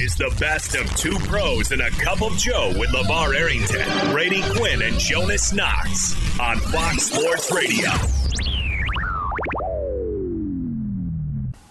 This is the best of two pros and a cup of Joe with LeVar Arrington, Brady Quinn, and Jonas Knox on Fox Sports Radio.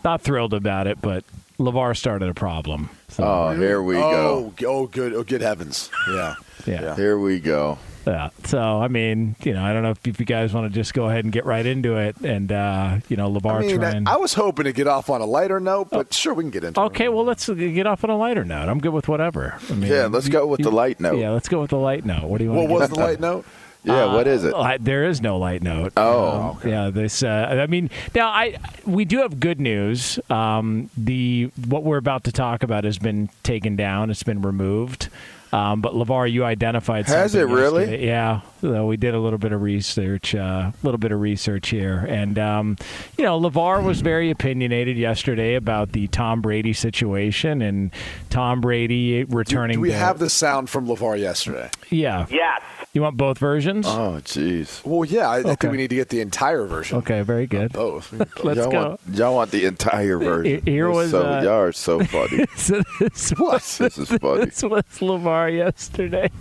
Not thrilled about it, but LeVar started a problem. So, Oh, here we oh, go. g- oh, good. Oh, good heavens. Yeah. yeah. Here we go. Yeah. So, I mean, you know, I don't know if, if you guys want to just go ahead and get right into it and, uh, you know, LeVar I mean, trying. I, I was hoping to get off on a lighter note, but sure, we can get into it. Okay, well, let's get off on a lighter note. I'm good with whatever. I mean, Yeah, let's go with the light note. Yeah, let's go with the light note. What do you want? What was the light note? Yeah, what is it? Uh, there is no light note. Oh, Um, yeah. This. Uh, I mean, now I we do have good news. Um, the what we're about to talk about has been taken down. It's been removed. Um, but LeVar, you identified. Has something it really? yesterday. Yeah. So we did a little bit of research. A uh, little bit of research here, and um, you know, LeVar was very opinionated yesterday about the Tom Brady situation and Tom Brady returning. Do we to- have the sound from LeVar yesterday? Yeah. Yes. You want both versions? Oh, jeez. Well, yeah, I, I Okay. think we need to get the entire version. okay. Very good. Both. Let's y'all go. Want, y'all want the entire version. Here was, so, uh, y'all are so funny. So this was, This is funny. this was Lamar yesterday.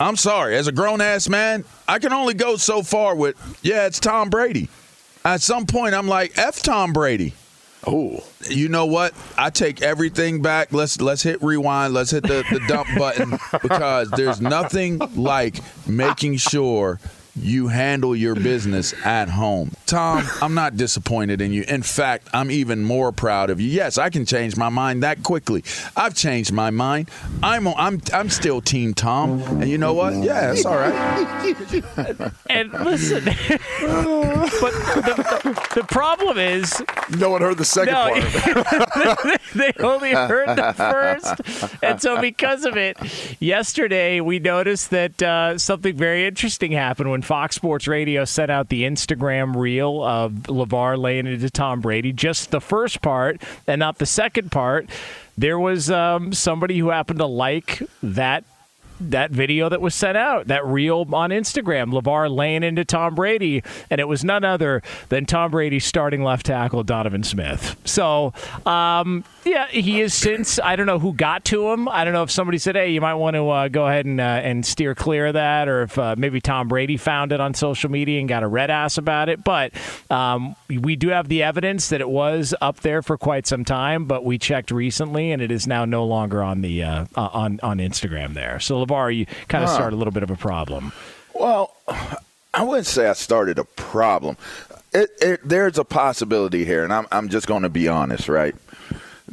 I'm sorry. As a grown ass man, I can only go so far with, yeah, it's Tom Brady. At some point, I'm like, F Tom Brady. Oh, You know what? I take everything back. Let's let's hit rewind. Let's hit the, the dump button because there's nothing like making sure you handle your business at home. Tom, I'm not disappointed in you. In fact, I'm even more proud of you. Yes, I can change my mind that quickly. I've changed my mind. I'm I'm I'm still team Tom. And you know what? Yeah, it's all right. And listen, but the, the, the problem is no one heard the second No, part. they only heard the first. And so, because of it, yesterday we noticed that uh, something very interesting happened when Fox Sports Radio sent out the Instagram reel of LeVar laying into Tom Brady, just the first part and not the second part. There was um, somebody who happened to like that that video that was sent out, that reel on Instagram, LeVar laying into Tom Brady, and it was none other than Tom Brady's starting left tackle, Donovan Smith. So, um, yeah, he is since, I don't know who got to him. I don't know if somebody said, hey, you might want to uh, go ahead and, uh, and steer clear of that, or if uh, maybe Tom Brady found it on social media and got a red ass about it. But um, we do have the evidence that it was up there for quite some time, but we checked recently, and it is now no longer on the uh, uh, on on Instagram there. So LeVar, you kind of Huh. started a little bit of a problem. Well, I wouldn't say I started a problem. It, it, there's a possibility here, and I'm, I'm just going to be honest, right?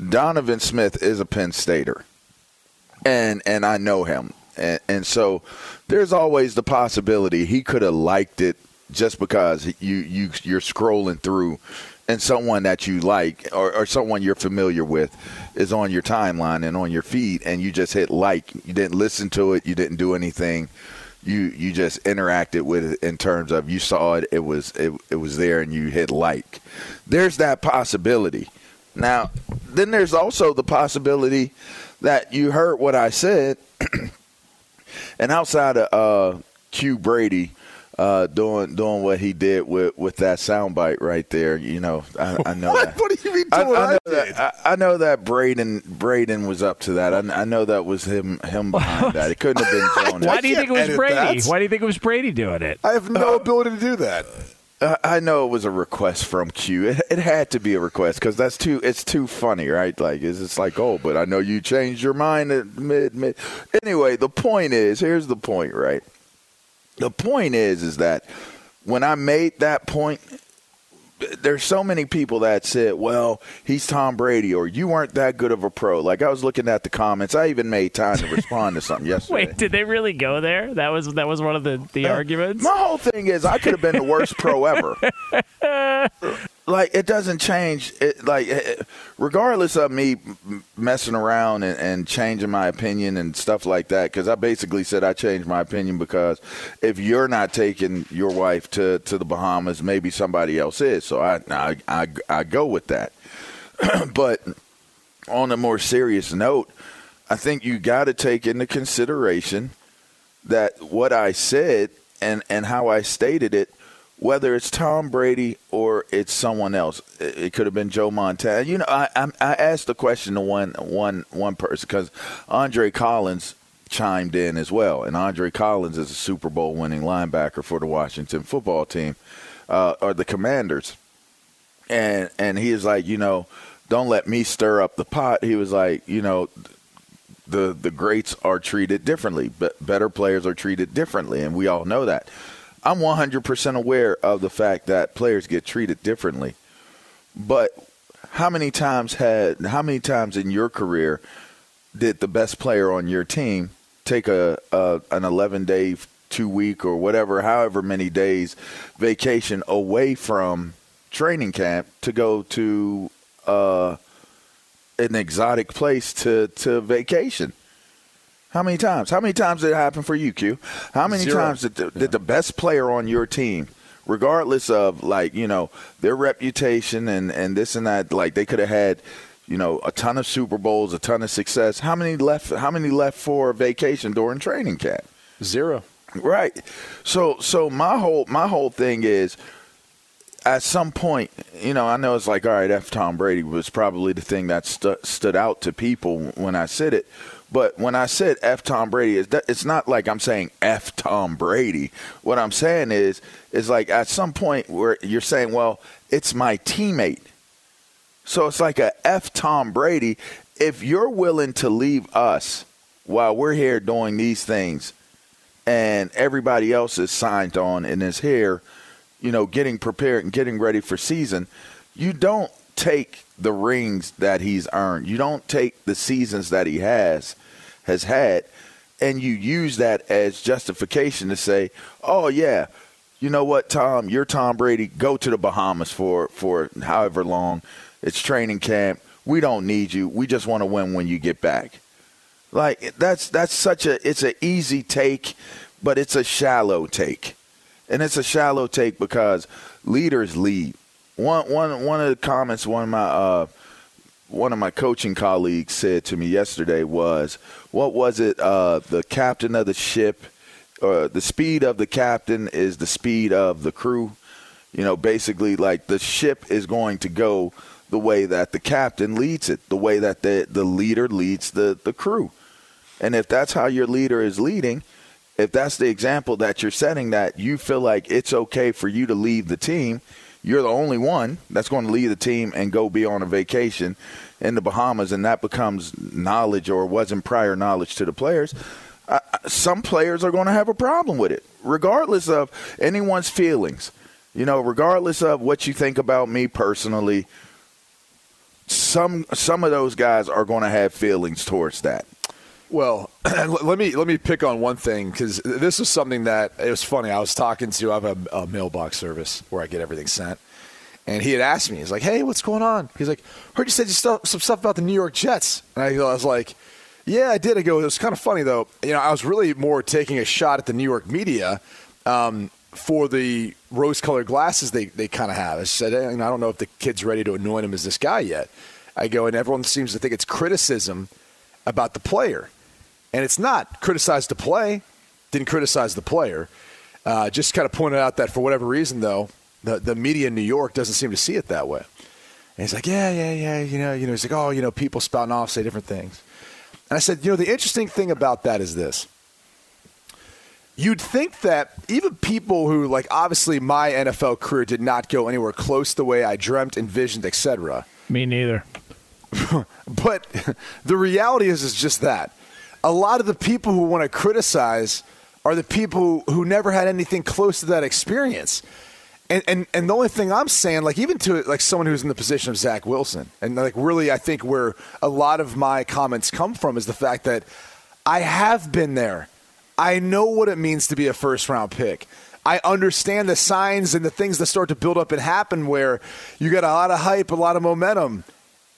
Donovan Smith is a Penn Stater. and and I know him, and, and so there's always the possibility he could have liked it just because you you you're scrolling through, and someone that you like or, or someone you're familiar with is on your timeline and on your feed, and you just hit like. You didn't listen to it. You didn't do anything. You you just interacted with it in terms of you saw it. It was it, it was there, and you hit like. There's that possibility. Now, then there's also the possibility that you heard what I said, and outside of uh, Q Brady uh, doing doing what he did with, with that soundbite right there, you know, I, I know What? that. What do you mean I, doing I what know I that. I, I know that Braden Braden was up to that. I, I know that was him him behind that. It couldn't have been Jonas. Why do you think it was Brady? that. Why do you think it was Brady doing it? I have no ability to do that. I- I know it was a request from Q. It, it had to be a request because that's too. It's too funny, right? Like it's like, oh, but I know you changed your mind at mid mid. Anyway, the point is, here's the point, right? The point is, is that when I made that point, there's so many people that said, "Well, he's Tom Brady," or "You weren't that good of a pro." Like I was looking at the comments. I even made time to respond to something yesterday. Wait, did they really go there? That was that was one of the, the uh, arguments. My whole thing is I could have been the worst pro ever. like it doesn't change. It, like eh, regardless of me messing around and, and changing my opinion and stuff like that, because I basically said I changed my opinion because if you're not taking your wife to to the Bahamas, maybe somebody else is. So I I I, I go with that. but on a more serious note, I think you got to take into consideration that what I said and, and how I stated it, whether it's Tom Brady or it's someone else, it, it could have been Joe Montana. You know, I I, I asked the question to one one one person because Andre Collins chimed in as well, and Andre Collins is a Super Bowl winning linebacker for the Washington football team uh, or the Commanders, and and he is like, you know, don't let me stir up the pot. He was like, you know, the the greats are treated differently, but better players are treated differently, and we all know that. I'm 100% aware of the fact that players get treated differently, but how many times had how many times in your career did the best player on your team take a, a an 11 day, two week, or whatever, however many days vacation away from training camp to go to uh, an exotic place to, to vacation. How many times? How many times did it happen for you, Q? How many Zero. times did the, did the best player on your team, regardless of like you know their reputation and and this and that, like they could have had, you know, a ton of Super Bowls, a ton of success. How many left? How many left for vacation during training camp? Zero. Right. So so my whole my whole thing is at some point, you know, I know it's like all right, F Tom Brady was probably the thing that stu- stood out to people when I said it. But when I said F Tom Brady, it's, not like I'm saying F Tom Brady. What I'm saying is, is like at some point where you're saying, well, it's my teammate. So it's like a F Tom Brady. If you're willing to leave us while we're here doing these things, and everybody else is signed on and is here, you know, getting prepared and getting ready for season, you don't take the rings that he's earned. You don't take the seasons that he has has had and you use that as justification to say, "Oh yeah, you know what, Tom, you're Tom Brady. Go to the Bahamas for for however long. It's training camp. We don't need you. We just want to win when you get back." Like that's that's such a it's an easy take, but it's a shallow take, and it's a shallow take because leaders lead. One one one of the comments one of my uh, one of my coaching colleagues said to me yesterday was, "What was it? Uh, the captain of the ship, or the speed of the captain is the speed of the crew." You know, basically, like the ship is going to go the way that the captain leads it, the way that the the leader leads the the crew. And if that's how your leader is leading, if that's the example that you're setting, that you feel like it's okay for you to leave the team, you're the only one that's going to leave the team and go be on a vacation in the Bahamas, and that becomes knowledge or wasn't prior knowledge to the players. Uh, some players are going to have a problem with it, regardless of anyone's feelings. You know, regardless of what you think about me personally, some some of those guys are going to have feelings towards that. Well, let me let me pick on one thing because this was something that it was funny. I was talking to I have a, a mailbox service where I get everything sent, and he had asked me, he's like, "Hey, what's going on?" He's like, "Heard you said you some stuff about the New York Jets," and I, I was like, "Yeah, I did." I go, "It was kind of funny though. You know, I was really more taking a shot at the New York media." Um, for the rose-colored glasses they, they kind of have. I said, I don't know if the kid's ready to anoint him as this guy yet. I go, and everyone seems to think it's criticism about the player. And it's not. Criticize the play, didn't criticize the player. Uh, just kind of pointed out that for whatever reason, though, the, the media in New York doesn't seem to see it that way. And he's like, yeah, yeah, yeah, you know, you know, he's like, oh, you know, people spouting off, say different things. And I said, you know, the interesting thing about that is this. You'd think that even people who, like, obviously my NFL career did not go anywhere close the way I dreamt, envisioned, etc. Me neither. but the reality is, is just that. A lot of the people who want to criticize are the people who, never had anything close to that experience. And, and and the only thing I'm saying, like even to like someone who's in the position of Zach Wilson, and like really, I think where a lot of my comments come from is the fact that I have been there. I know what it means to be a first round pick. I understand the signs and the things that start to build up and happen where you get a lot of hype, a lot of momentum,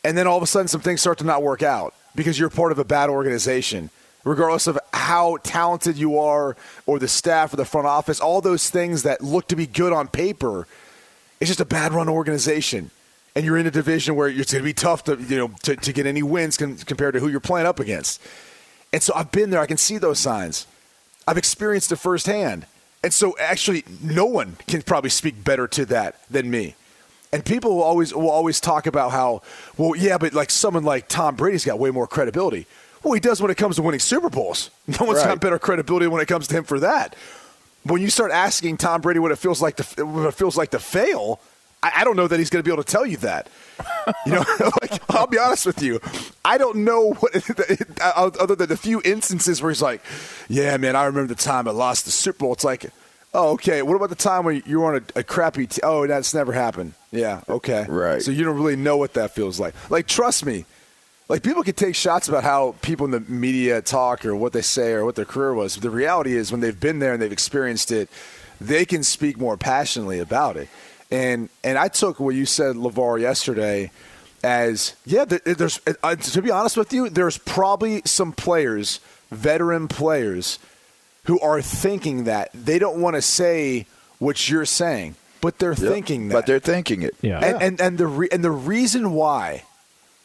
and then all of a sudden some things start to not work out because you're part of a bad organization. Regardless of how talented you are, or the staff, or the front office, all those things that look to be good on paper, it's just a bad run organization. And you're in a division where it's going to be tough to you know to, to get any wins con- compared to who you're playing up against. And so I've been there. I can see those signs. I've experienced it firsthand. And so actually, no one can probably speak better to that than me. And people will always will always talk about how, well, yeah, but like someone like Tom Brady's got way more credibility. Well, he does when it comes to winning Super Bowls. No one's Right. got better credibility when it comes to him for that. When you start asking Tom Brady what it feels like to what it feels like to fail, I, I don't know that he's going to be able to tell you that. You know, like I'll be honest with you, I don't know what other than a few instances where he's like, "Yeah, man, I remember the time I lost the Super Bowl." It's like, "Oh, okay. What about the time when you were on a, a crappy? T- oh, that's never happened." Yeah, okay, Right. So you don't really know what that feels like. Like, trust me, like people can take shots about how people in the media talk or what they say or what their career was. But The reality is when they've been there and they've experienced it, they can speak more passionately about it. And and I took what you said, LeVar, yesterday as yeah. There's uh, to be honest with you, there's probably some players, veteran players, who are thinking that they don't want to say what you're saying, but they're Yep. thinking that. But they're thinking it. Yeah. And, and and the re- and the reason why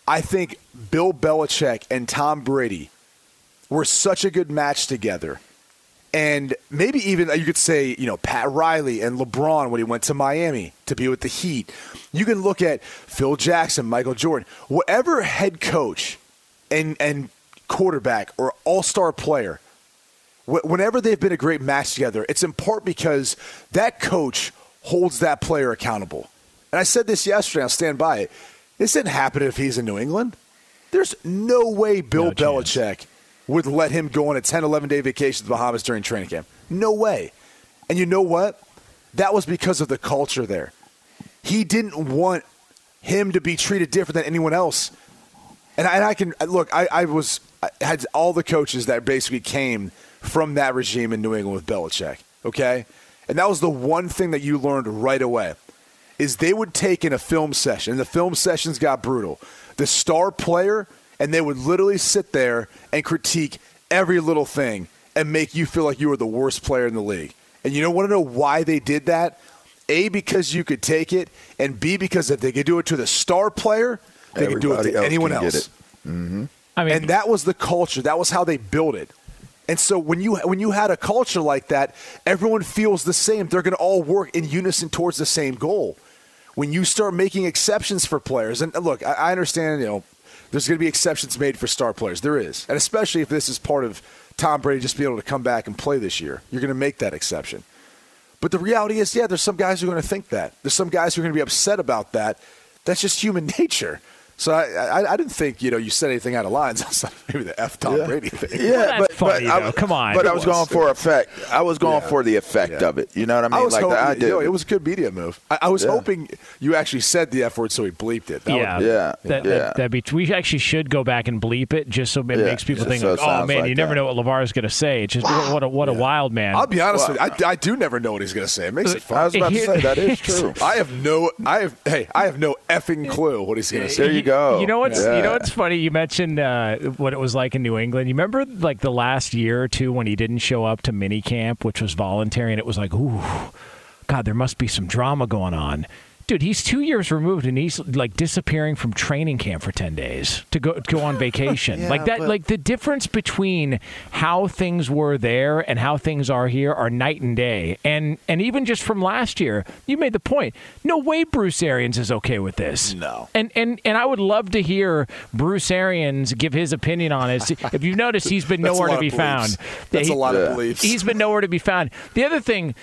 I think Bill Belichick and Tom Brady were such a good match together, and maybe even uh, you could say you know Pat Riley and LeBron when he went to Miami to be with the Heat. You can look at Phil Jackson, Michael Jordan, whatever head coach and and quarterback or all star player wh- whenever they've been a great match together, it's in part because that coach holds that player accountable. And I said this yesterday, I'll stand by it. This didn't happen if he's in New England. There's no way Bill No. Belichick would let him go on a 10, 11 day vacation to the Bahamas during training camp. No way. And you know what? That was because of the culture there. He didn't want him to be treated different than anyone else. And I, and I can look. I, I was I had all the coaches that basically came from that regime in New England with Belichick. Okay, and that was the one thing that you learned right away is they would take in a film session. And the film sessions got brutal. The star player, and they would literally sit there and critique every little thing and make you feel like you were the worst player in the league. And you don't want to know why they did that? A, because you could take it, and B, because if they could do it to the star player, they could do it Everybody to else anyone can get else. it. Mm-hmm. I mean, and that was the culture. That was how they built it. And so when you when you had a culture like that, everyone feels the same. They're going to all work in unison towards the same goal. When you start making exceptions for players, and uh, look, I, I understand, you know, there's going to be exceptions made for star players. There is, and especially if this is part of Tom Brady just being able to come back and play this year, you're going to make that exception. But the reality is, yeah, there's some guys who are going to think that. There's some guys who are going to be upset about that. That's just human nature. So I, I, I didn't think you know you said anything out of lines. I was like, maybe the F Tom Brady thing. Yeah, that's but, funny, but I. Come on. But I was was. going for effect. I was going Yeah. for the effect Yeah. of it. You know what I mean? I was like hoping, the idea. you know, it was a good media move. I, I was Yeah. hoping you actually said the F word, so he bleeped it. That would- yeah, Yeah, That, yeah. That, that'd be. We actually should go back and bleep it, just so it Yeah, makes people yeah, think, so like, "Oh man, like you never that. know what LeVar is going to say." It's just what a what a wild man. I'll be honest Well, with you. I, I do never know what he's going to say. It makes it fun. I was about to say that is true. I have no. I have. Hey, I have no effing clue what he's going to say. There you go. You know what's you know what's funny? You mentioned uh, what it was like in New England. You remember like the last year or two when he didn't show up to mini camp, which was voluntary, and it was like, ooh, God, there must be some drama going on. Dude, he's two years removed, and he's like disappearing from training camp for ten days to go go on vacation. Yeah, like that, but- like the difference between how things were there and how things are here are night and day. And and even just from last year, you made the point. No way, Bruce Arians is okay with this. No. And and and I would love to hear Bruce Arians give his opinion on it. if you've noticed, he's been nowhere to be found. That's He- a lot of beliefs. He's been nowhere to be found. The other thing,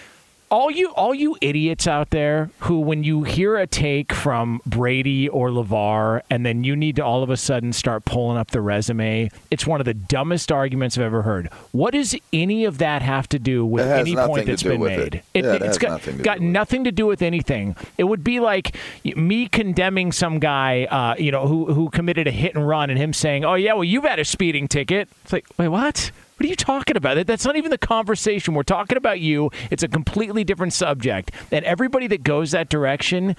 all you all you idiots out there who when you hear a take from Brady or LeVar and then you need to all of a sudden start pulling up the resume, it's one of the dumbest arguments I've ever heard. What does any of that have to do with any point that's been it. made? Yeah, it has has got, nothing to got do with nothing to do with anything. It would be like me condemning some guy, uh, you know, who who committed a hit and run, and him saying, "Oh yeah, well you've had a speeding ticket." It's like, wait, what? What are you talking about? That- That's not even the conversation. We're talking about you. It's a completely different subject. And everybody that goes that direction,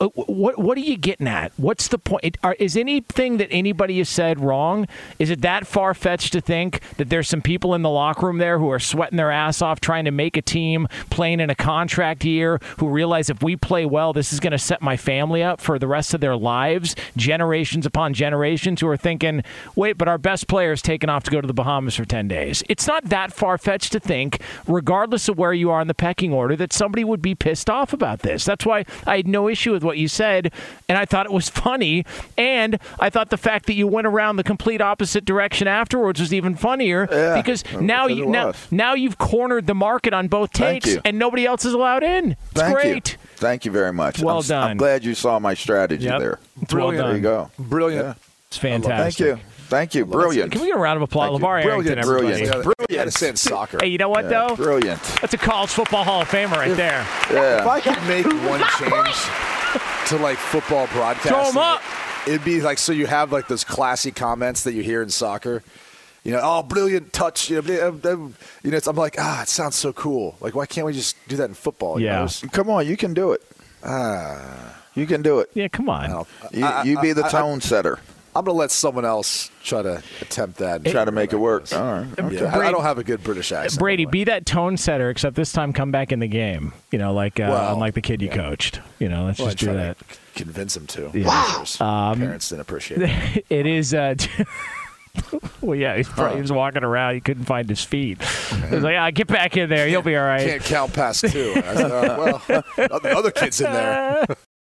Uh, what what are you getting at? What's the point? Are, is anything that anybody has said wrong? Is it that far fetched to think that there's some people in the locker room there who are sweating their ass off trying to make a team, playing in a contract year, who realize if we play well, this is going to set my family up for the rest of their lives, generations upon generations, who are thinking, wait, but our best player is taking off to go to the Bahamas for 10 days. It's not that far fetched to think, regardless of where you are in the pecking order, that somebody would be pissed off about this. That's why I had no issue with what you said, and I thought it was funny. And I thought the fact that you went around the complete opposite direction afterwards was even funnier Yeah, because now you now, now you've cornered the market on both Thank takes, and nobody else is allowed in. It's Thank great. you. Thank you very much. Well I'm, done. I'm glad you saw my strategy Yep. there. It's well Brilliant. There you go. Brilliant. Yeah. It's fantastic. Thank you. Thank you. Brilliant. Can we get a round of applause, Thank you. LeVar Arrington, Brilliant. everybody? Brilliant. Yeah, Brilliant. You to soccer. Hey, you know what Yeah, though? Brilliant. That's a college football Hall of Famer right there. Yeah. If I could make one change to like football broadcasting, Throw 'em up. It'd be like so you have like those classy comments that you hear in soccer. You know, oh, brilliant touch. You know, um, um, you know it's, I'm like, ah, it sounds so cool. Like, why can't we just do that in football? You Yeah. know, it's- Come on, you can do it. Ah. You can do it. Yeah, come on. I'll- You, I- you be the I- I- tone setter. I'm gonna let someone else try to attempt that. And try to make it work. All right. Yeah, I- I don't have a good British accent. Brady, by the way. be that tone setter, except this time come back in the game. You know, like uh, Well, unlike the kid you yeah. coached. You know, let's Well, I just do that. to convince him to. Yeah. Wow. Parents didn't appreciate it. it is. Uh, well, yeah, he's probably, he was walking around. He couldn't find his feet. He was like, ah, "Get back in there. You'll be all right." Can't count past two. I said, "Oh, well, the other kid's in there.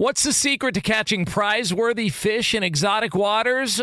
What's the secret to catching prize worthy fish in exotic waters?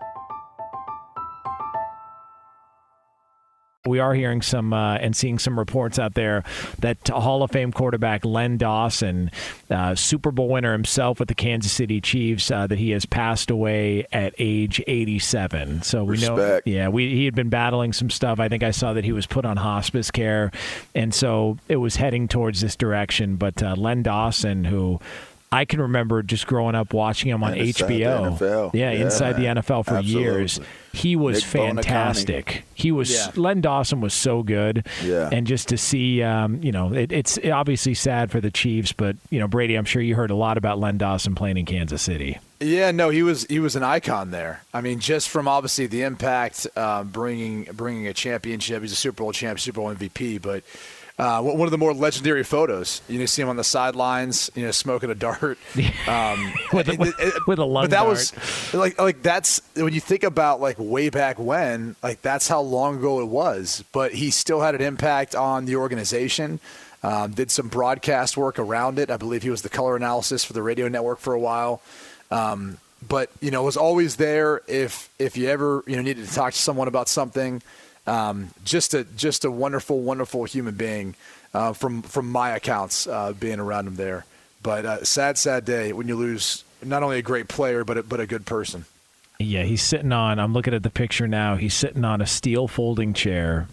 We are hearing some uh, and seeing some reports out there that Hall of Fame quarterback Len Dawson, uh, Super Bowl winner himself with the Kansas City Chiefs, uh, that he has passed away at age 87. So we know, yeah, we he had been battling some stuff. I think I saw that he was put on hospice care, and so it was heading towards this direction. But uh, Len Dawson, who I can remember just growing up watching him on Inside the HBO. NFL. Yeah, Yeah, inside the NFL for absolutely. years. He was Nick Buoniconti. fantastic. He was Yeah. Len Dawson was so good. Yeah. And just to see, um, you know, it, it's obviously sad for the Chiefs, but you know, Brady, I'm sure you heard a lot about Len Dawson playing in Kansas City. Yeah, no, he was he was an icon there. I mean, just from obviously the impact, uh, bringing bringing a championship. He's a Super Bowl champ, Super Bowl MVP, but. Uh, one of the more legendary photos. You know, see him on the sidelines, you know, smoking a dart. Um, With a- it- it- with a lung But that dart. was like, like that's when you think about like way back when, like that's how long ago it was. But he still had an impact on the organization. Um, did some broadcast work around it. I believe he was the color analysis for the radio network for a while. Um, but you know, was always there if if you ever you know needed to talk to someone about something. Um, just a just a wonderful, wonderful human being uh, from from my accounts uh, being around him there. But uh, sad, sad day when you lose not only a great player but a, but a good person. Yeah, he's sitting on. I'm looking at the picture now. He's sitting on a steel folding chair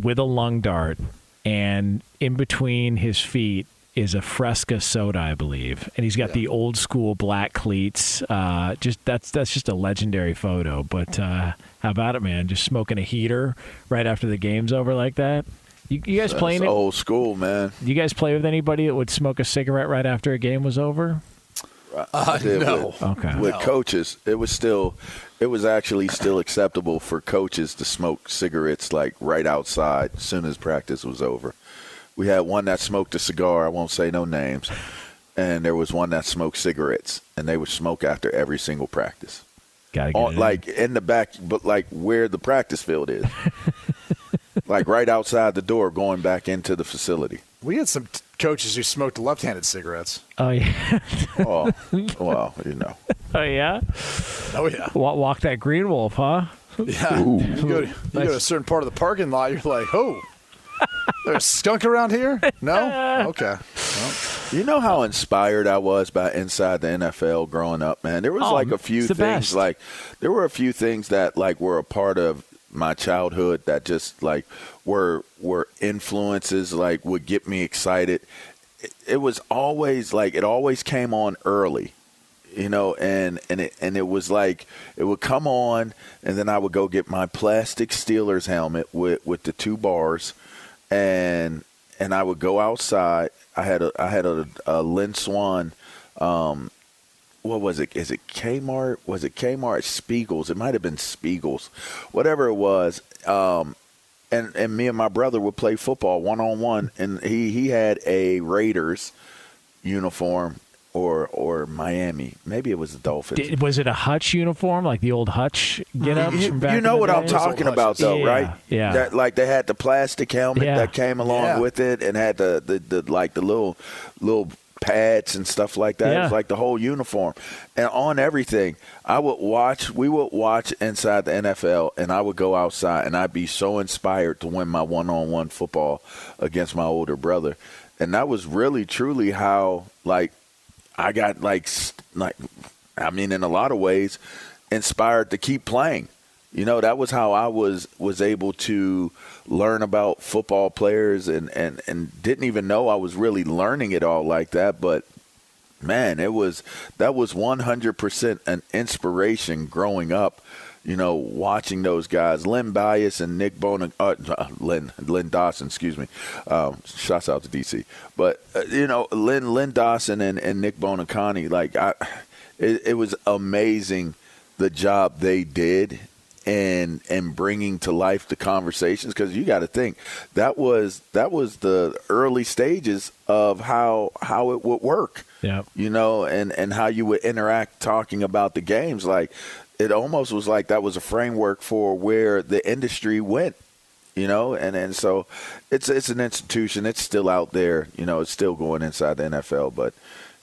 with a lung dart, and in between his feet is a Fresca soda, I believe, and he's got the old school black cleats. Uh, just that's that's just a legendary photo. But uh, how about it, man? Just smoking a heater right after the game's over like that. You, you guys playing That's it? old school, man. You guys play with anybody that would smoke a cigarette right after a game was over? I no. With, Okay. with coaches, it was still, it was actually still acceptable for coaches to smoke cigarettes like right outside as soon as practice was over. We had one that smoked a cigar. I won't say no names. And there was one that smoked cigarettes, and they would smoke after every single practice. Gotta get On, it in. like in the back, but like where the practice field is. like right outside the door going back into the facility. We had some t- coaches who smoked left-handed cigarettes. Oh yeah. Oh, well, you know. oh yeah. Oh yeah, Walk, walk that green wolf, huh? yeah. You go, to, you go to a certain part of the parking lot, you're like, oh, there's a skunk around here? No, okay. You know how inspired I was by Inside the NFL growing up, man. There was Oh, like a few things, best. like there were a few things that like were a part of my childhood that just like were were influences, like would get me excited. It, it was always like it always came on early. you know, and and it and it was like it would come on, and then I would go get my plastic Steelers helmet with with the two bars, and and I would go outside. I had a I had a, a Lynn Swann. Um, what was it? Is it Kmart? Was it Kmart? Spiegels? It might have been Spiegels, whatever it was. Um, and and me and my brother would play football one on one, and he he had a Raiders uniform or or Miami. Maybe it was the Dolphins. Did, was it a Hutch uniform, like the old Hutch get ups you, from back you know what day? I'm talking about, though, Yeah, right? yeah. That, like they had the plastic helmet Yeah. that came along Yeah. with it, and had the, the, the like the little little pads and stuff like that. It was like the whole uniform, and on everything. I would watch. We would watch inside the NFL, and I would go outside, and I'd be so inspired to win my one-on-one football against my older brother, and that was really truly how like I got like like I mean in a lot of ways inspired to keep playing. You know, that was how I was was able to learn about football players and and and didn't even know I was really learning it all like that, but man, it was that was 100% an inspiration growing up. You know, watching those guys, Lynn Bias and Nick Bona, uh, uh, Lynn Len Dawson, excuse me. Um, shouts out to DC, but uh, you know, Lynn Len Dawson and, and Nick Buoniconti, like I, it, it was amazing the job they did and and bringing to life the conversations. Because you got to think that was that was the early stages of how how it would work. Yeah you know, and and how you would interact talking about the games. Like it almost was like that was a framework for where the industry went. You know, and and so it's it's an institution. It's still out there. You know, it's still going inside the NFL. But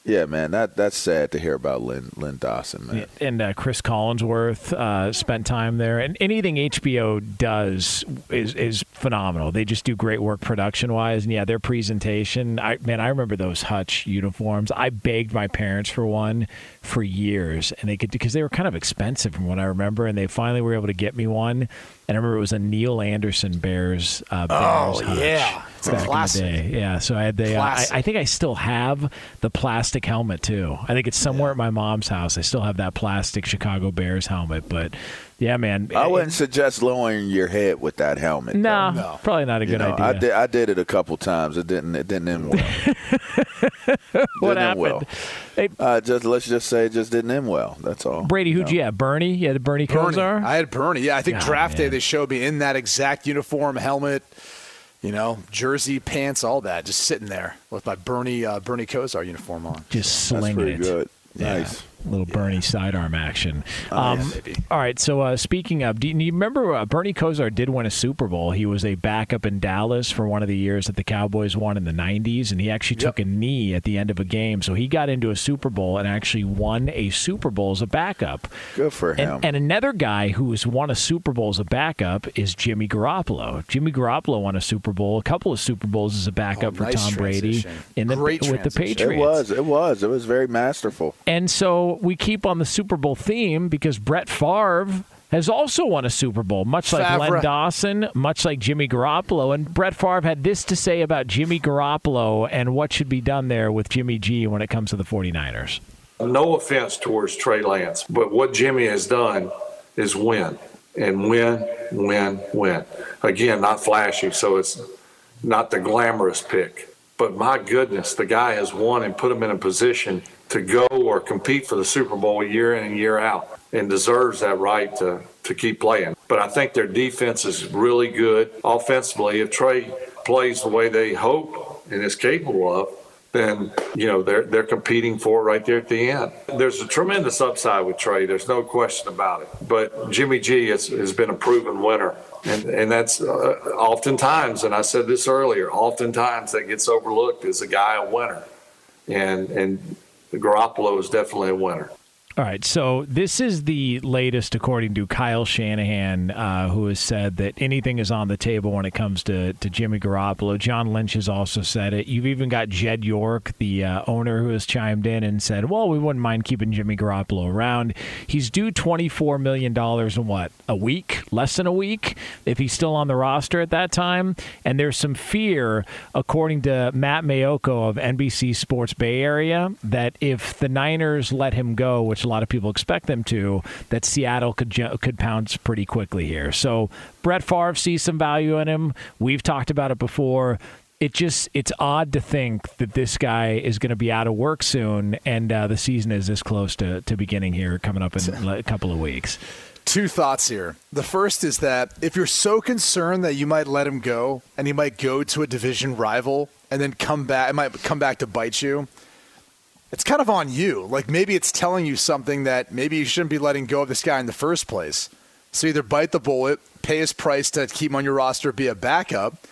yeah, man, that that's sad to hear about Lynn Len Dawson, man. and uh, Chris Collinsworth uh, spent time there. And anything HBO does is is phenomenal. They just do great work production wise. And yeah, their presentation. I man, I remember those Hutch uniforms. I begged my parents for one for years, and they could because they were kind of expensive from what I remember. And they finally were able to get me one. And I remember it was a Neal Anderson Bears. Uh, Bears Oh, yeah. It's a back in the day. Yeah, so I had the. Uh, I, I think I still have the plastic helmet too. I think it's somewhere at my mom's house. I still have that plastic Chicago Bears helmet. But yeah, man. I wouldn't suggest lowering your head with that helmet. No, No. probably not a You good know, idea. I did. I did it a couple times. It didn't. It didn't end well. what didn't end happened? well. Hey, Uh, just let's just say it just didn't end well. That's all. Brady, who'd you have? Bernie? You had Bernie Bernie. Kosar? I had Bernie. Yeah, I think God, draft day they showed me in that exact uniform, helmet, you know, jersey, pants, all that, just sitting there with my Bernie uh, Bernie Kosar uniform on. Just That's slinging pretty it. good. Yeah, Nice. Little Bernie sidearm action. Um, all right, so uh, speaking of, do you, do you remember uh, Bernie Kosar did win a Super Bowl? He was a backup in Dallas for one of the years that the Cowboys won in the 90s, and he actually took a knee at the end of a game. So he got into a Super Bowl and actually won a Super Bowl as a backup. Good for him. And, and another guy who has won a Super Bowl as a backup is Jimmy Garoppolo. Jimmy Garoppolo won a Super Bowl, a couple of Super Bowls as a backup Oh, for nice Tom Brady transition. in the Great with the. Patriots. It was. It was. It was very masterful. And so we keep on the Super Bowl theme because Brett Favre has also won a Super Bowl, much like Len Dawson, much like Jimmy Garoppolo. And Brett Favre had this to say about Jimmy Garoppolo and what should be done there with Jimmy G when it comes to the 49ers. No offense towards Trey Lance, but what Jimmy has done is win and win, win, win. Again, not flashy, so it's not the glamorous pick. But my goodness, the guy has won and put him in a position to go or compete for the Super Bowl year in and year out and deserves that right to, to keep playing. But I think their defense is really good offensively. If Trey plays the way they hope and is capable of, then you know they're they're competing for it right there at the end. There's a tremendous upside with Trey. There's no question about it. But Jimmy G has, has been a proven winner, and and that's uh, oftentimes, and I said this earlier, oftentimes that gets overlooked as a guy a winner, and and Garoppolo is definitely a winner. All right, so this is the latest, according to Kyle Shanahan, uh, who has said that anything is on the table when it comes to, to Jimmy Garoppolo. John Lynch has also said it. You've even got Jed York, the uh, owner, who has chimed in and said, well, we wouldn't mind keeping Jimmy Garoppolo around. He's due $24 million in what, a week? Less than a week? If he's still on the roster at that time. And there's some fear, according to Matt Maiocco of NBC Sports Bay Area, that if the Niners let him go, which a lot of people expect them to, that Seattle could could pounce pretty quickly here. So Brett Favre sees some value in him. We've talked about it before. It just it's odd to think that this guy is going to be out of work soon, and uh, the season is this close to, to beginning here, coming up in a couple of weeks. Two thoughts here. The first is that if you're so concerned that you might let him go and he might go to a division rival and then come back, it might come back to bite you it's kind of on you. Like maybe it's telling you something that maybe you shouldn't be letting go of this guy in the first place. So either bite the bullet, pay his price to keep him on your roster, be a backup,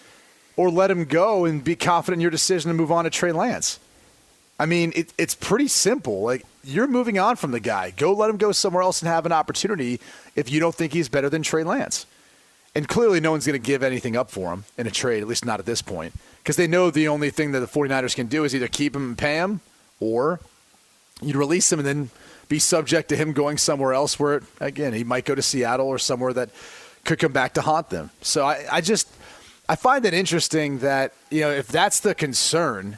or let him go and be confident in your decision to move on to Trey Lance. I mean, it, it's pretty simple. Like you're moving on from the guy. Go let him go somewhere else and have an opportunity if you don't think he's better than Trey Lance. And clearly, no one's going to give anything up for him in a trade, at least not at this point, because they know the only thing that the 49ers can do is either keep him and pay him or you'd release him and then be subject to him going somewhere else where, again, he might go to Seattle or somewhere that could come back to haunt them. So I, I just I find it interesting that you know if that's the concern,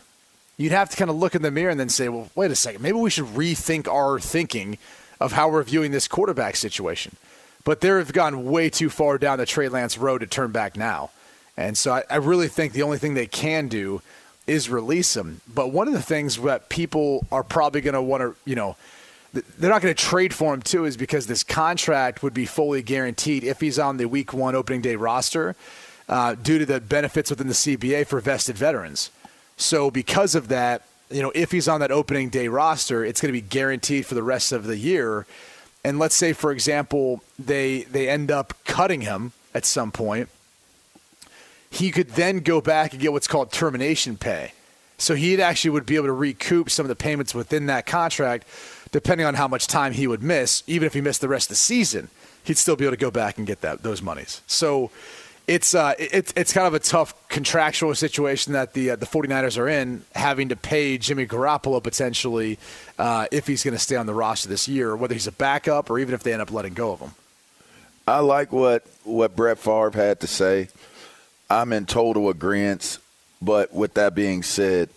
you'd have to kind of look in the mirror and then say, well, wait a second, maybe we should rethink our thinking of how we're viewing this quarterback situation. But they have gone way too far down the Trey Lance road to turn back now. And so I, I really think the only thing they can do is release him. But one of the things that people are probably going to want to, you know, they're not going to trade for him too, is because this contract would be fully guaranteed if he's on the Week One opening day roster, uh, due to the benefits within the CBA for vested veterans. So because of that, you know, if he's on that opening day roster, it's going to be guaranteed for the rest of the year. And let's say, for example, they they end up cutting him at some point he could then go back and get what's called termination pay. So he actually would be able to recoup some of the payments within that contract, depending on how much time he would miss. Even if he missed the rest of the season, he'd still be able to go back and get that those monies. So it's uh, it's it's kind of a tough contractual situation that the uh, the 49ers are in, having to pay Jimmy Garoppolo potentially uh, if he's going to stay on the roster this year, whether he's a backup or even if they end up letting go of him. I like what what Brett Favre had to say. I'm in total agreement. But with that being said,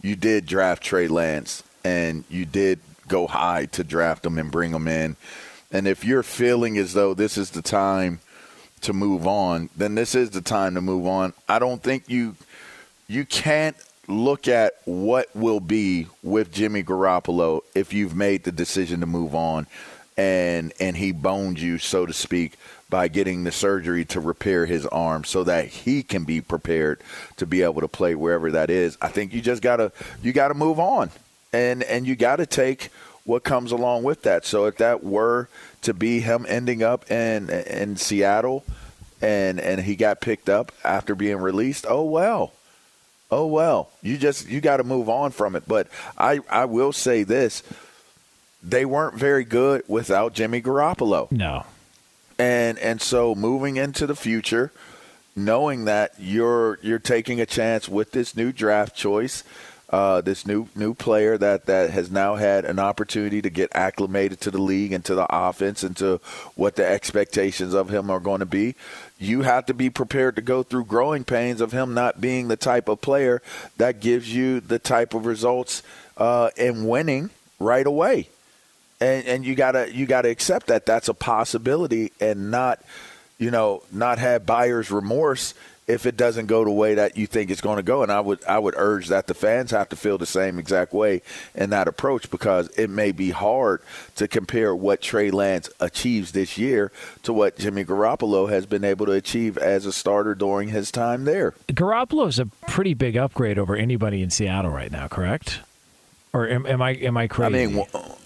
you did draft Trey Lance, and you did go high to draft him and bring him in. And if you're feeling as though this is the time to move on, then this is the time to move on. I don't think you you can't look at what will be with Jimmy Garoppolo if you've made the decision to move on and and he boned you so to speak by getting the surgery to repair his arm so that he can be prepared to be able to play wherever that is. I think you just gotta you gotta move on, and and you gotta take what comes along with that. So if that were to be him ending up in in Seattle, and and he got picked up after being released, oh well. Oh well, you just you got to move on from it. But I I will say this: they weren't very good without Jimmy Garoppolo. No, and and so moving into the future, knowing that you're you're taking a chance with this new draft choice, uh, this new new player that that has now had an opportunity to get acclimated to the league and to the offense and to what the expectations of him are going to be. You have to be prepared to go through growing pains of him not being the type of player that gives you the type of results uh, in winning right away and and you gotta you gotta accept that that's a possibility and not you know not have buyer's remorse if it doesn't go the way that you think it's going to go and I would I would urge that the fans have to feel the same exact way in that approach because it may be hard to compare what Trey Lance achieves this year to what Jimmy Garoppolo has been able to achieve as a starter during his time there. Garoppolo is a pretty big upgrade over anybody in Seattle right now, correct? Or am, am I am I crazy? I mean,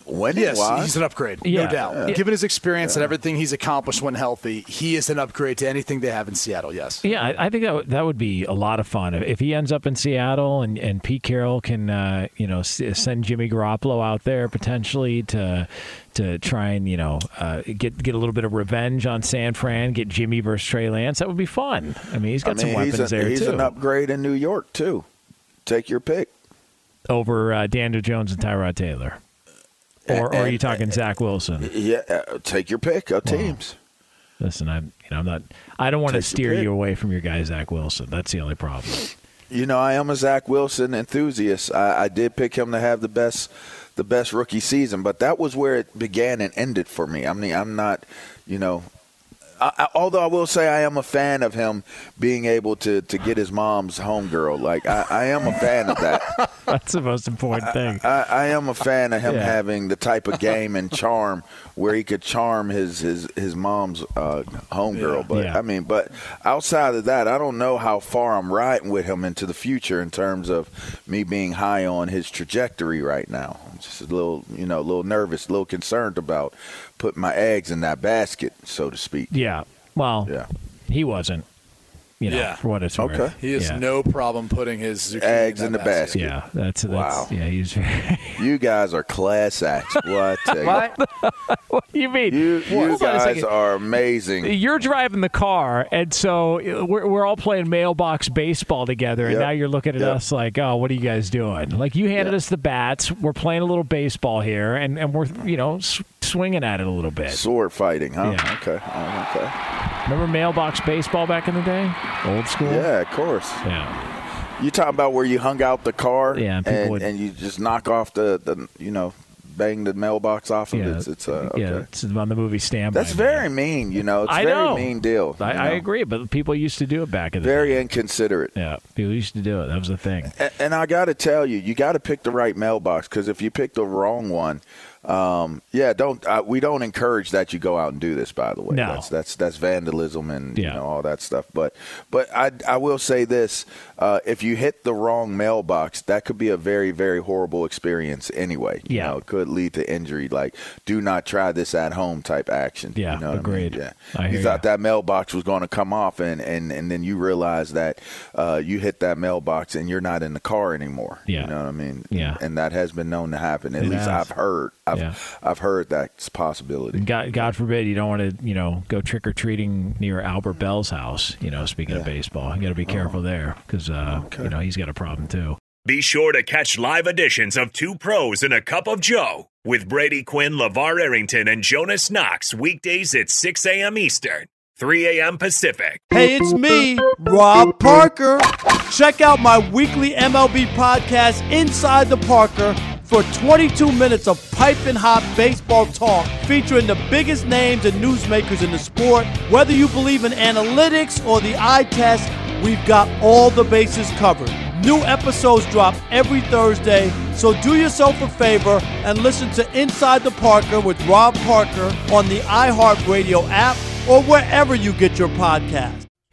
winning Yes, wise. he's an upgrade, Yeah. no doubt. Yeah. Given his experience and everything he's accomplished when healthy, he is an upgrade to anything they have in Seattle. Yes. Yeah, I, I think that would, that would be a lot of fun if, if he ends up in Seattle and, and Pete Carroll can uh, you know s- send Jimmy Garoppolo out there potentially to to try and you know uh, get get a little bit of revenge on San Fran, get Jimmy versus Trey Lance. That would be fun. I mean, he's got I mean, some he's, weapons a- there he's too. an upgrade in New York too. Take your pick. over uh, Daniel Jones and Tyrod Taylor, or, or are you talking Zach Wilson? Yeah, uh, take your pick of teams. Listen, I'm you know I'm not. I don't want to Take your steer you away from your guy Zach Wilson. That's the only problem. You know, I am a Zach Wilson enthusiast. I, I did pick him to have the best, the best rookie season, but that was where it began and ended for me. I mean, I'm not, you know, I, although I will say I am a fan of him being able to to get his mom's homegirl. Like I, I am a fan of that. That's the most important thing. I, I am a fan of him Yeah. having the type of game and charm where he could charm his his his mom's uh, homegirl. But Yeah. I mean, but outside of that, I don't know how far I'm riding with him into the future in terms of me being high on his trajectory right now. Just a little, you know, a little nervous, a little concerned about putting my eggs in that basket, so to speak. Yeah. Well, Yeah. he wasn't. You know, Yeah. for what it's worth. Okay. He has yeah. no problem putting his Eggs that in the basket. Yeah, that's, that's Wow. yeah. He's very. You guys are class acts. What? what do you mean? You, you Hold on a guys are amazing. You're driving the car, and so uh, we're, we're all playing mailbox baseball together, and Yep. now you're looking at Yep. us like, oh, what are you guys doing? Like you handed Yep. us the bats, we're playing a little baseball here, and, and we're you know s- swinging at it a little bit. Sword fighting, huh? Yeah. Okay. Oh, okay. Remember mailbox baseball back in the day, old school. Yeah, of course. Yeah. You talking about where you hung out the car Yeah, and, would- and you just knock off the, the you know, bang the mailbox off of it. Yeah, It's, it's uh, okay. yeah, it's on the movie standby. That's very mean, you know. It's I a very know. mean deal. I, I agree, but people used to do it back in the Very day. inconsiderate. Yeah, people used to do it. That was the thing. And, and I got to tell you, you got to pick the right mailbox because if you pick the wrong one, um, yeah, don't uh, we don't encourage that you go out and do this. By the way, No. that's that's that's vandalism and Yeah. you know all that stuff. But but I I will say this: uh, if you hit the wrong mailbox, that could be a very very horrible experience anyway. You Yeah. know, it could lead to injury. Like, do not try this at home type action. Yeah, you know agreed. I mean? Yeah, hear you thought ya. that mailbox was going to come off, and and and then you realize that uh, you hit that mailbox and you're not in the car anymore. Yeah. you know what I mean. Yeah. and that has been known to happen. At It least has. I've heard. I've Yeah. I've heard that's possibility. God, God forbid you don't want to, you know, go trick or treating near Albert Belle's house. You know, speaking of baseball, you got to be careful there because, uh, you know, he's got a problem too. Be sure to catch live editions of Two Pros and a Cup of Joe with Brady Quinn, Lavar Arrington, and Jonas Knox weekdays at 6 a.m. Eastern, 3 a.m. Pacific. Hey, it's me, Rob Parker. Check out my weekly MLB podcast, Inside the Parker, for 22 minutes of piping hot baseball talk featuring the biggest names and newsmakers in the sport. Whether you believe in analytics or the eye test, we've got all the bases covered. New episodes drop every Thursday, so do yourself a favor and listen to Inside the Parker with Rob Parker on the iHeartRadio app or wherever you get your podcast.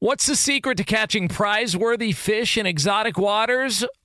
What's the secret to catching prize worthy fish in exotic waters?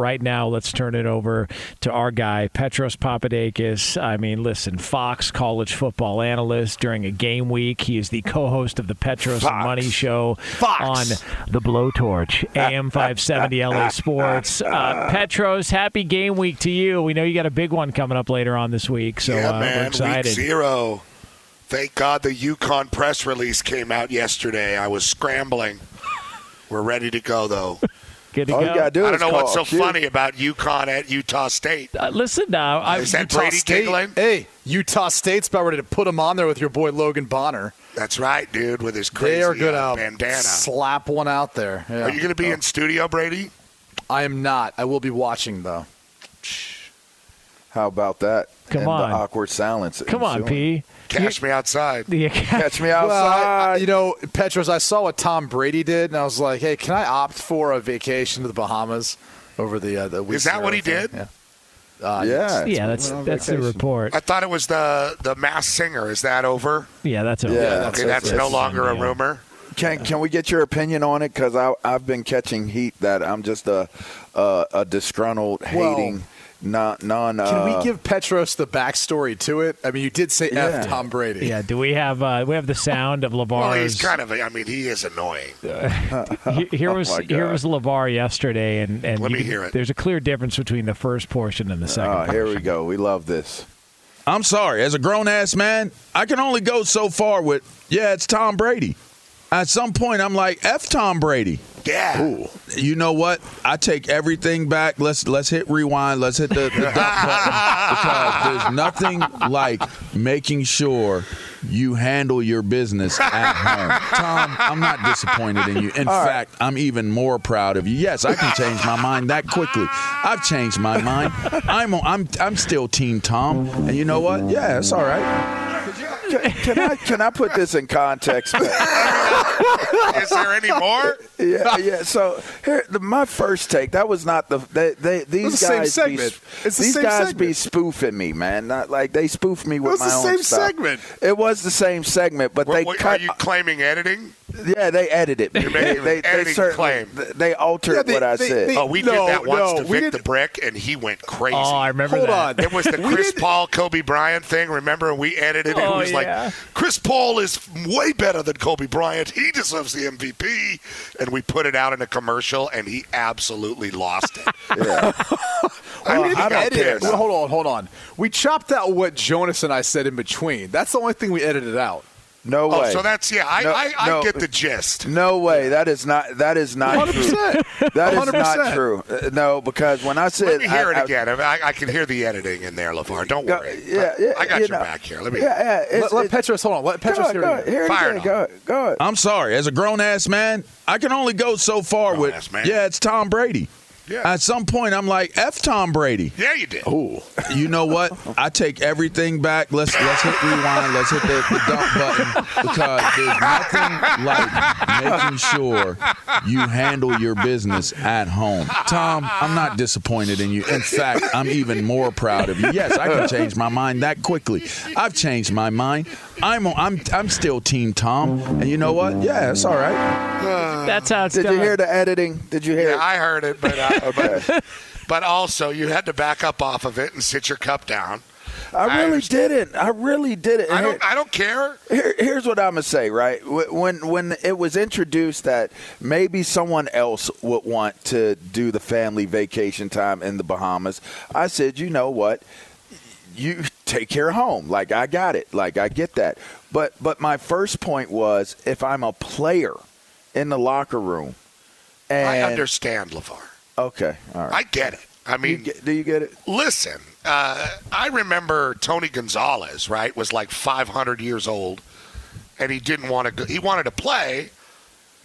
Right now, let's turn it over to our guy, Petros Papadakis. I mean, listen, Fox college football analyst during a game week. He is the co host of the Petros and Money Show Fox. on the Blowtorch, AM 570 LA Sports. Uh, Petros, happy game week to you. We know you got a big one coming up later on this week, so yeah, uh, man, we're excited. Week zero. Thank God the UConn press release came out yesterday. I was scrambling. We're ready to go, though. Good to All go. you gotta do I don't know what's so Q. funny about UConn at Utah State. Uh, listen now, I, Is that Utah Brady State, giggling? Hey, Utah State's about ready to put him on there with your boy Logan Bonner. That's right, dude, with his crazy They are good uh, bandana. Slap one out there. Yeah. Are you going to be in studio, Brady? I am not. I will be watching though. How about that? Come and on. The awkward silence. come on. P. Catch me outside. The, Catch me Well, outside. I- you know, Petros, I saw what Tom Brady did, and I was like, "Hey, can I opt for a vacation to the Bahamas over the uh, the week?" Is that what he did? Yeah. Uh, yeah, yeah, that's that's the report. I thought it was the the Masked Singer. Is that over? Yeah, that's over. Yeah, okay, that's, no longer a rumor. Can can we get your opinion on it? Because I I've been catching heat that I'm just a a, a disgruntled, Well, hating, non non. Can uh, we give Petros the backstory to it? I mean, you did say Yeah. F Tom Brady. Yeah, do we have uh, we have the sound of Well, Lavar's? he's kind of. I mean, he is annoying. He- here was Oh, my here was Lavar yesterday, and and Let you me hear it. There's a clear difference between the first portion and the second. Oh, here we go. We love this. I'm sorry. As a grown ass man, I can only go so far with, yeah, it's Tom Brady. At some point, I'm like, F Tom Brady. Yeah. You know what? I take everything back. Let's let's hit rewind. Let's hit the, the dump button because there's nothing like making sure you handle your business at home. Tom, I'm not disappointed in you. In fact, I'm even more proud of you. Yes, I can change my mind that quickly. I've changed my mind. I'm I'm I'm still Team Tom, and you know what? Yeah, it's all right. Can, can I can I put this in context? Is there any more? yeah, yeah. So here, the, my first take that was not the they, they these was the same guys be, segment. It's the these same guys be spoofing me, man. Not like they spoof me with my own. it was my the own same stuff. segment. It was the same segment, but What- they what- cut. are you claiming editing? yeah, they edited. me. You're They, making they, they certainly claim. they altered Yeah, they- what I they- said. they- Oh, we No, did that once no, to we Vic the Brick, and he went oh, crazy. Oh, I remember Hold that. on. It was the Chris Paul, Kobe Bryant thing. Remember, we edited it. Oh, it was yeah. like Chris Paul is way better than Kobe Bryant. He deserves the MVP. And we put it out in a commercial, and he absolutely lost it. yeah. I mean, I got don't care Well, hold on, hold on. We chopped out what Jonas and I said in between. That's the only thing we edited out. No Oh, way. so that's yeah. I No- I, I no. get the gist. No way. That is not. That is not true. 100%. That is not 100%. true. Uh, no, because when I said Let me hear I- it I- again. I, I, I can hear the editing in there, Levar. Don't Go- worry. yeah, yeah, I got you your know. back here. Let me. Yeah, yeah. It's, Let, let it's- Petros hold on. Let go Petros ahead, hear go it. Hear Fire it Go. Go. I'm sorry. As a grown ass man, I can only go so far with. Grown-ass man. Yeah, it's Tom Brady. Yeah. At some point, I'm like, F Tom Brady. Yeah, you did. Ooh. You know what? I take everything back. Let's let's hit rewind. Let's hit the, the dump button because there's nothing like making sure you handle your business at home. Tom, I'm not disappointed in you. In fact, I'm even more proud of you. Yes, I can change my mind that quickly. I've changed my mind. I'm I'm I'm still Team Tom, and you know what? Yeah, it's all right. That's how it's Did done. you hear the editing? Did you hear Yeah, it? I heard it, but uh, but, but also you had to back up off of it and sit your cup down. I really understand. didn't. I really did it. I don't. I don't care. Here, here's what I'm gonna say. Right when when it was introduced that maybe someone else would want to do the family vacation time in the Bahamas, I said, you know what, you take care of home. Like I got it. Like I get that. But but my first point was if I'm a player in the locker room, and I understand, Levar. okay, all right. I get it. I You mean, get- do you get it? listen. Uh, I remember Tony Gonzalez. Right, was like 500 years old, and he didn't want to. go He wanted to play,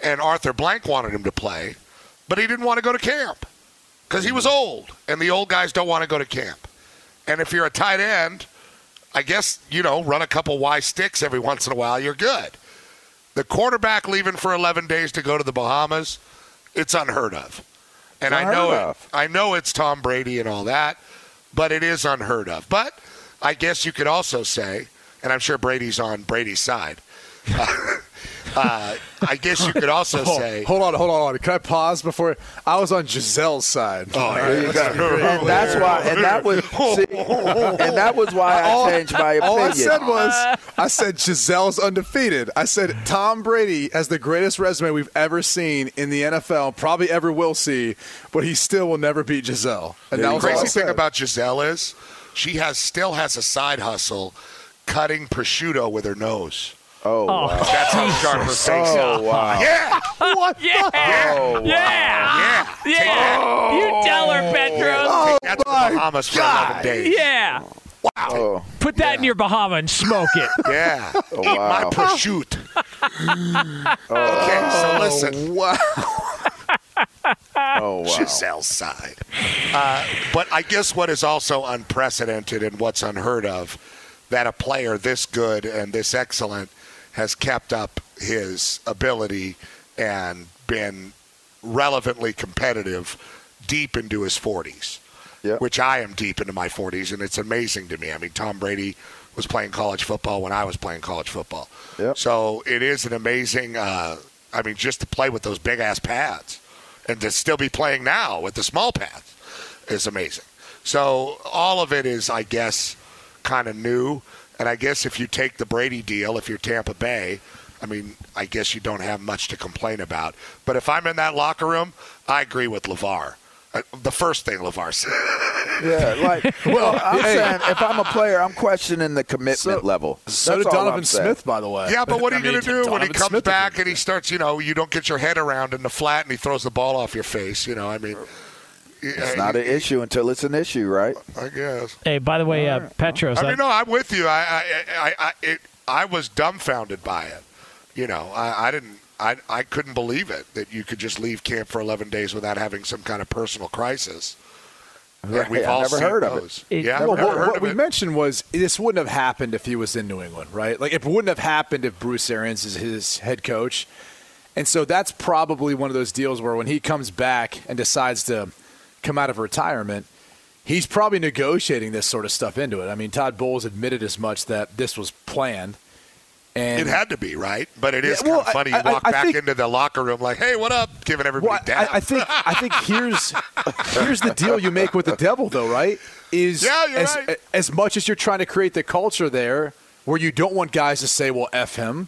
and Arthur Blank wanted him to play, but he didn't want to go to camp because he was old, and the old guys don't want to go to camp. And if you're a tight end, I guess you know run a couple Y sticks every once in a while. You're good. The quarterback leaving for 11 days to go to the Bahamas, it's unheard of. And It's I know unheard of. I know it's Tom Brady and all that, but it is unheard of. But I guess you could also say, and I'm sure Brady's on Brady's side. uh, Uh, I guess you could also Hold, say, hold on, hold on, hold on. Can I pause before? I was on Gisele's side. Oh, There you go. and that's why. And that was. See, and that was why I changed my opinion. All I said was, I said Gisele's undefeated. I said Tom Brady has the greatest resume we've ever seen in the NFL, probably ever will see, but he still will never beat Gisele. And There that you was go. all I crazy thing about Gisele is she has still has a side hustle cutting prosciutto with her nose. Oh, wow. That's how sharp her face Oh, wow. Yeah, what? Yeah. Oh, wow. Yeah. yeah, Yeah. You tell her, Petros. Oh, That's the my Bahamas for God. 11 days. Yeah. Oh, Put that in your Bahama and smoke it. Yeah. Eat my wow. prosciutto. okay, so listen. Wow. oh, wow. Gisele's side. Uh, but I guess what is also unprecedented and what's unheard of that a player this good and this excellent has kept up his ability and been relevantly competitive deep into his 40s, Yep. which I am deep into my 40s, and it's amazing to me. I mean, Tom Brady was playing college football when I was playing college football. So it is an amazing, uh, I mean, just to play with those big ass pads and to still be playing now with the small pads is amazing. So all of it is, I guess, kind of new. And I guess if you take the Brady deal, if you're Tampa Bay, I mean, I guess you don't have much to complain about. But if I'm in that locker room, I agree with LeVar. Uh, the first thing LeVar said. Yeah, like well, I'm hey. saying if I'm a player, I'm questioning the commitment So- level. So That's did all Donovan I'm saying. Smith, by the way. Yeah, but what are I you going to do when he comes Smith back and he starts, you know, you don't get your head around in the flat and he throws the ball off your face? You know, I mean, It's not an issue until it's an issue, right? I guess. Hey, by the way, uh, Petros. I I- mean, no, I'm with you. I, I, I, I, it, I was dumbfounded by it. You know, I, I didn't, I, I couldn't believe it that you could just leave camp for 11 days without having some kind of personal crisis. Right, we've I all never seen heard of it. those. It- yeah, Well, never what, heard what of we it. mentioned was this wouldn't have happened if he was in New England, right? Like it wouldn't have happened if Bruce Arians is his head coach. And so that's probably one of those deals where when he comes back and decides to come out of retirement, he's probably negotiating this sort of stuff into it. I mean, Todd Bowles admitted as much that this was planned. And It had to be right, but it is Yeah, well, kind of funny. I- you walk I back think- into the locker room like, "Hey, what up?" Giving everybody Well. I, I think I think here's here's the deal you make with the devil, though, right? Is Yeah, you're as, right. as much as you're trying to create the culture there, where you don't want guys to say, "Well, f him."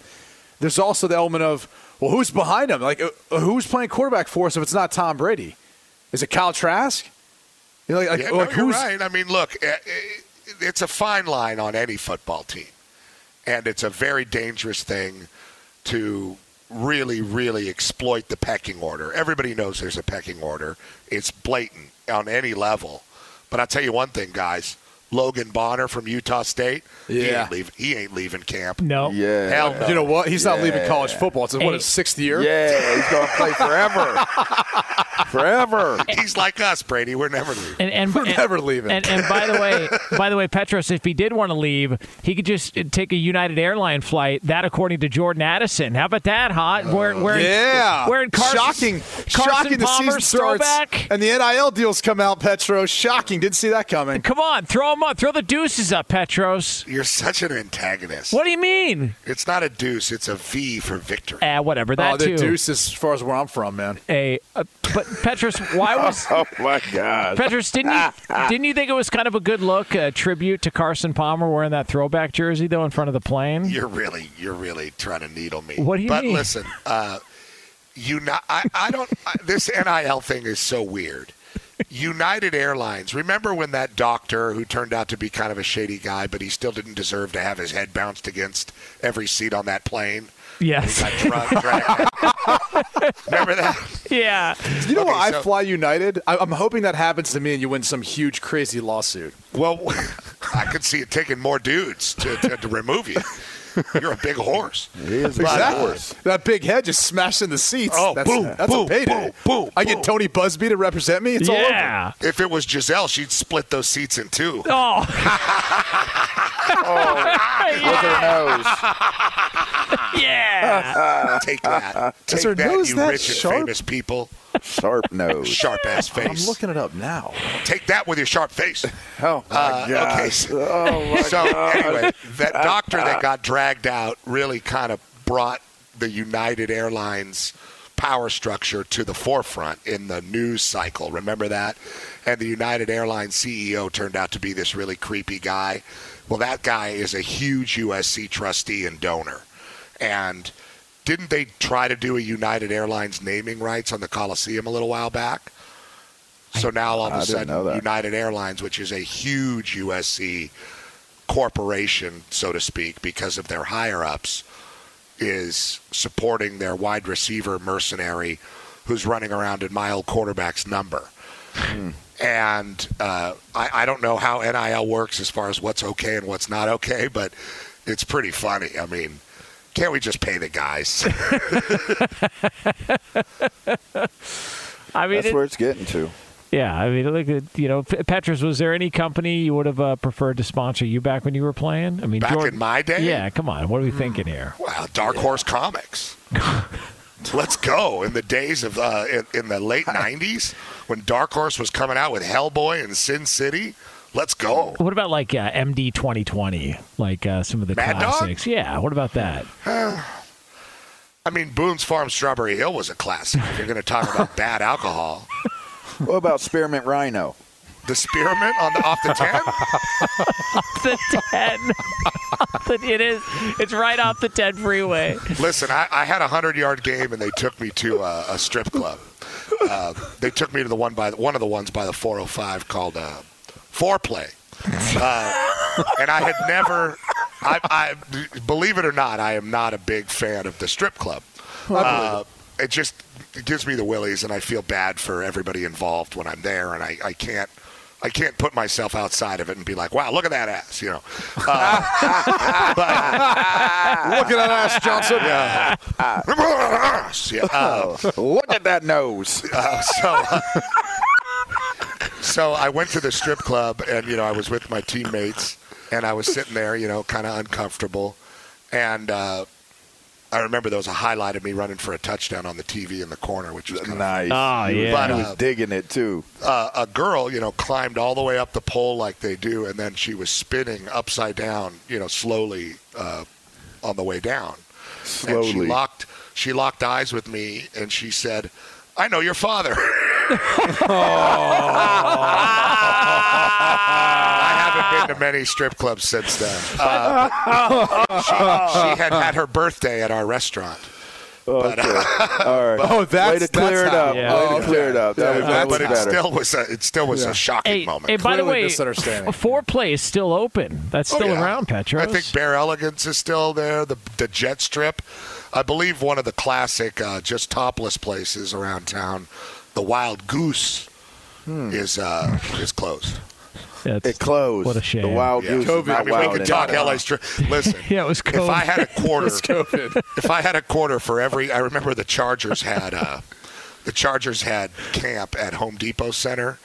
There's also the element of, "Well, who's behind him? Like, uh, who's playing quarterback for us if it's not Tom Brady? Is it Kyle Trask? You know, like, like, no, you're who's right. I mean, look, eh, eh, it's a fine line on any football team, and it's a very dangerous thing to really, really exploit the pecking order. Everybody knows there's a pecking order. It's blatant on any level. But I'll tell you one thing, guys. Logan Bonner from Utah State, he, ain't leaving, he ain't leaving camp. No. Yeah. Hell no. You know what? He's not leaving college football. It's what his sixth year. Yeah, he's going to play forever. forever. He's like us, Brady. We're never leaving. And, and, We're and- never leaving. And, and by the way, by the way, Petros, if he did want to leave, he could just take a United Airline flight. That, according to Jordan Addison. How about that? Hot? Wearing, wearing, yeah. wearing Carson, shocking, Carson shocking. The season starts throwback. and the NIL deals come out. Petro, shocking. Didn't see that coming. Come on, throw him up. Throw the deuces up, Petros. You're such an antagonist. What do you mean? It's not a deuce. It's a V for victory. Ah, whatever. That oh, the too. deuce is as far as where I'm from, man. A, uh, but Petros, why was Oh my God. Petros? Didn't you didn't you think it was kind of a good look, a tribute to Carson Palmer wearing that throwback jersey though in front of the plane? You're really, you're really trying to needle me. What do you but mean? listen, uh, you not, I, I don't. I, this NIL thing is so weird. United Airlines. Remember when that doctor who turned out to be kind of a shady guy, but he still didn't deserve to have his head bounced against every seat on that plane? Yes. Drug. Remember that? yeah. You know Okay, what? I fly United. I, I'm hoping that happens to me, and you win some huge, crazy lawsuit. Well, I could see it taking more dudes to, to, to remove you. You're a big horse. He is But, exactly. horse. That big head just smashed in the seats. Oh, that's, boom, that's boom, a payday. boom, boom, I get. Tony Buzbee to represent me. It's all over. yeah. If it was Gisele, she'd split those seats in two. Oh, oh With her nose. yeah. Take that. Take her that, nose you that rich and famous people. Sharp nose. Sharp ass face. I'm looking it up now. Take that with your sharp face. Oh my Uh, God. okay, so- Oh my So God. anyway, that doctor that got dragged out really kind of brought the United Airlines power structure to the forefront in the news cycle. Remember that? And the United Airlines CEO turned out to be this really creepy guy. Well, that guy is a huge USC trustee and donor. And didn't they try to do a United Airlines naming rights on the Coliseum a little while back? So now all of I a sudden. United Airlines, which is a huge USC corporation, so to speak, because of their higher ups, is supporting their wide receiver mercenary who's running around in my old quarterback's number. And uh, I, I don't know how NIL works as far as what's okay and what's not okay, but it's pretty funny. I mean, can't we just pay the guys? I mean, That's it- where it's getting to. yeah. I mean, look at you know, Petros. Was there any company you would have uh, preferred to sponsor you back when you were playing? I mean, Back Jordan- in my day? Yeah. Come on. What are we thinking here? Wow, Dark Horse Comics. Let's go. In the days of uh, in, in the late '90s, when Dark Horse was coming out with Hellboy and Sin City, let's go. What about like uh, MD 2020? Like uh, some of the Mad Dog? classics. Yeah. What about that? I mean, Boone's Farm Strawberry Hill was a classic. If you're going to talk about bad alcohol, What about Spearmint Rhino? the Spearmint on the off the ten. the 10. It is. It's right off the 10 freeway. Listen, I, I had a hundred yard game, and they took me to a, a strip club. Uh, they took me to the one by one of the ones by the 405 called uh, Foreplay, uh, and I had never. I, I believe it or not, I am not a big fan of the strip club. Uh, it just it gives me the willies, and I feel bad for everybody involved when I'm there, and I, I can't. I can't put myself outside of it and be like, "Wow, look at that ass," you know. Uh, but, Look at that ass, Johnson. yeah. yeah. Uh, Look at that nose. uh, so, uh, so I went to the strip club, and you know, I was with my teammates, and I was sitting there, you know, kind of uncomfortable, and uh, I remember there was a highlight of me running for a touchdown on the TV in the corner, which was kind of Nice. Oh, was- yeah. But, he uh, was digging it too. uh, a girl, you know, climbed all the way up the pole like they do, and then she was spinning upside down, you know, slowly uh, on the way down. And she locked she locked eyes with me, and she said, "I know your father." I haven't been to many strip clubs since then. Uh, she, she had had her birthday at our restaurant. But, Okay. uh, All right. Oh, that's- way to clear it up. Yeah. Way to clear it up. That was, was but it better. still was a, it still was a shocking Hey, moment. hey, by the Clearly way, misunderstanding. foreplay is still open. That's Oh, still yeah. around, Petros. I think Bare Elegance is still there. The the Jet Strip, I believe one of the classic uh, just topless places around town, the Wild Goose, Hmm. is uh, is closed. That's- It closed. What a shame. The wild Yeah. goose. is I not mean, we could anymore. talk LA Strip. Listen, Yeah, it was COVID. if I had a quarter, It's COVID. if I had a quarter for every, I remember the Chargers had uh, the Chargers had camp at Home Depot Center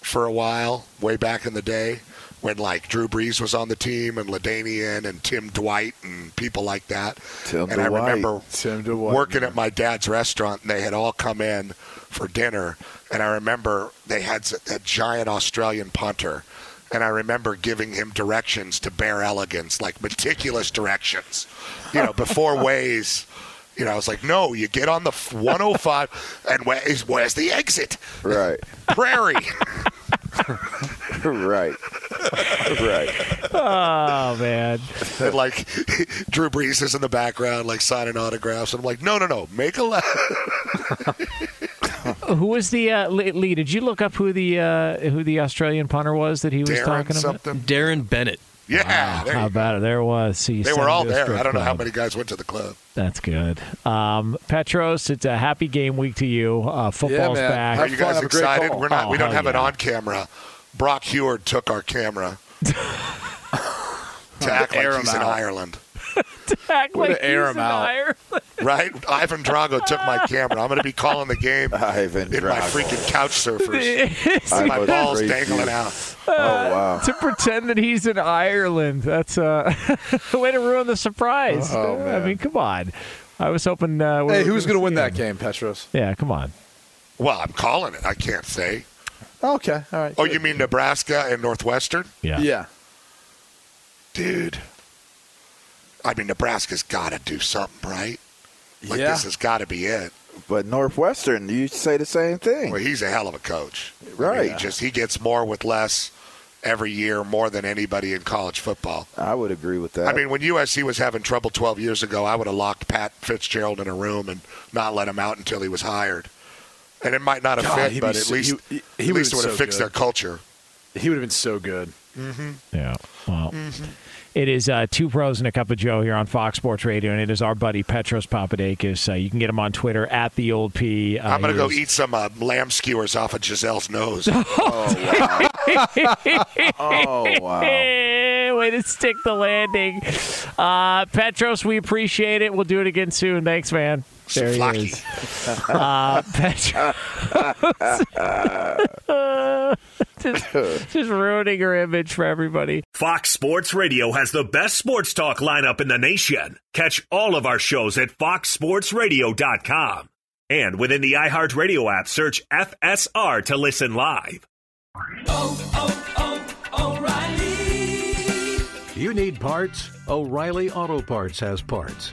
for a while, way back in the day, when like Drew Brees was on the team and Ladainian and Tim Dwight and people like that. Tim and I remember Tim Dwight, working at my dad's restaurant, and they had all come in for dinner, and I remember they had a giant Australian punter. And I remember giving him directions to Bare Elegance, like meticulous directions, you know, before Waze. You know, I was like, no, you get on the 105, and where's, where's the exit? Right. Prairie. right. Right. Oh man. and like Drew Brees is in the background, like signing autographs. And I'm like, no, no, no, make a laugh. Who was the uh, Lee, Lee? Did you look up who the uh, who the Australian punter was that he was Darren talking something. about? Darren Bennett. Yeah, there How you about it? There it was. See, They were all there. I don't know how many guys went to the club. That's good. Um, Petros, it's a happy game week to you. Uh, football's man. back. Are you guys have excited? We're not. Oh, we don't hell have it on camera. Brock Huard took our camera to act like he's him in. Ireland. Act Way like to air he's him in out. Ireland. Right? Ivan Drago took my camera. I'm going to be calling the game Ivan in my freaking couch surfers. I my was balls crazy. dangling out. Oh wow. to pretend that he's in Ireland. That's uh, a way to ruin the surprise. Oh, I man. mean, come on. I was hoping. Uh, we Hey, who's going to win that game, Petros? Yeah, come on. Well, I'm calling it. I can't say. Okay, all right. Oh, you mean Nebraska and Northwestern? Yeah. Yeah. Dude. I mean, Nebraska's got to do something, right? Like, Yeah. this has got to be it. But Northwestern, you say the same thing. Well, he's a hell of a coach. I mean, Right. he just he gets more with less every year, more than anybody in college football. I would agree with that. I mean, when USC was having trouble 12 years ago, I would have locked Pat Fitzgerald in a room and not let him out until he was hired. And it might not have God, fit, but at so- least he- he at would've least it would have so fixed good. their culture. He would have been so good. Mm-hmm. Yeah. Well, mm-hmm. It is uh, two pros and a cup of Joe here on Fox Sports Radio, and it is our buddy Petros Papadakis. Uh, you can get him on Twitter at the old P. Uh, I'm going to go eat some uh, lamb skewers off of Gisele's nose. oh wow. Oh, wow. Way to stick the landing. Uh, Petros, we appreciate it. We'll do it again soon. Thanks, man. There he is. Uh, Petros. just, just ruining her image for everybody. Fox Sports Radio has the best sports talk lineup in the nation. Catch all of our shows at foxsportsradio.com. And within the iHeartRadio app, search FSR to listen live. Oh, oh, oh, O'Reilly. You need parts? O'Reilly Auto Parts has parts.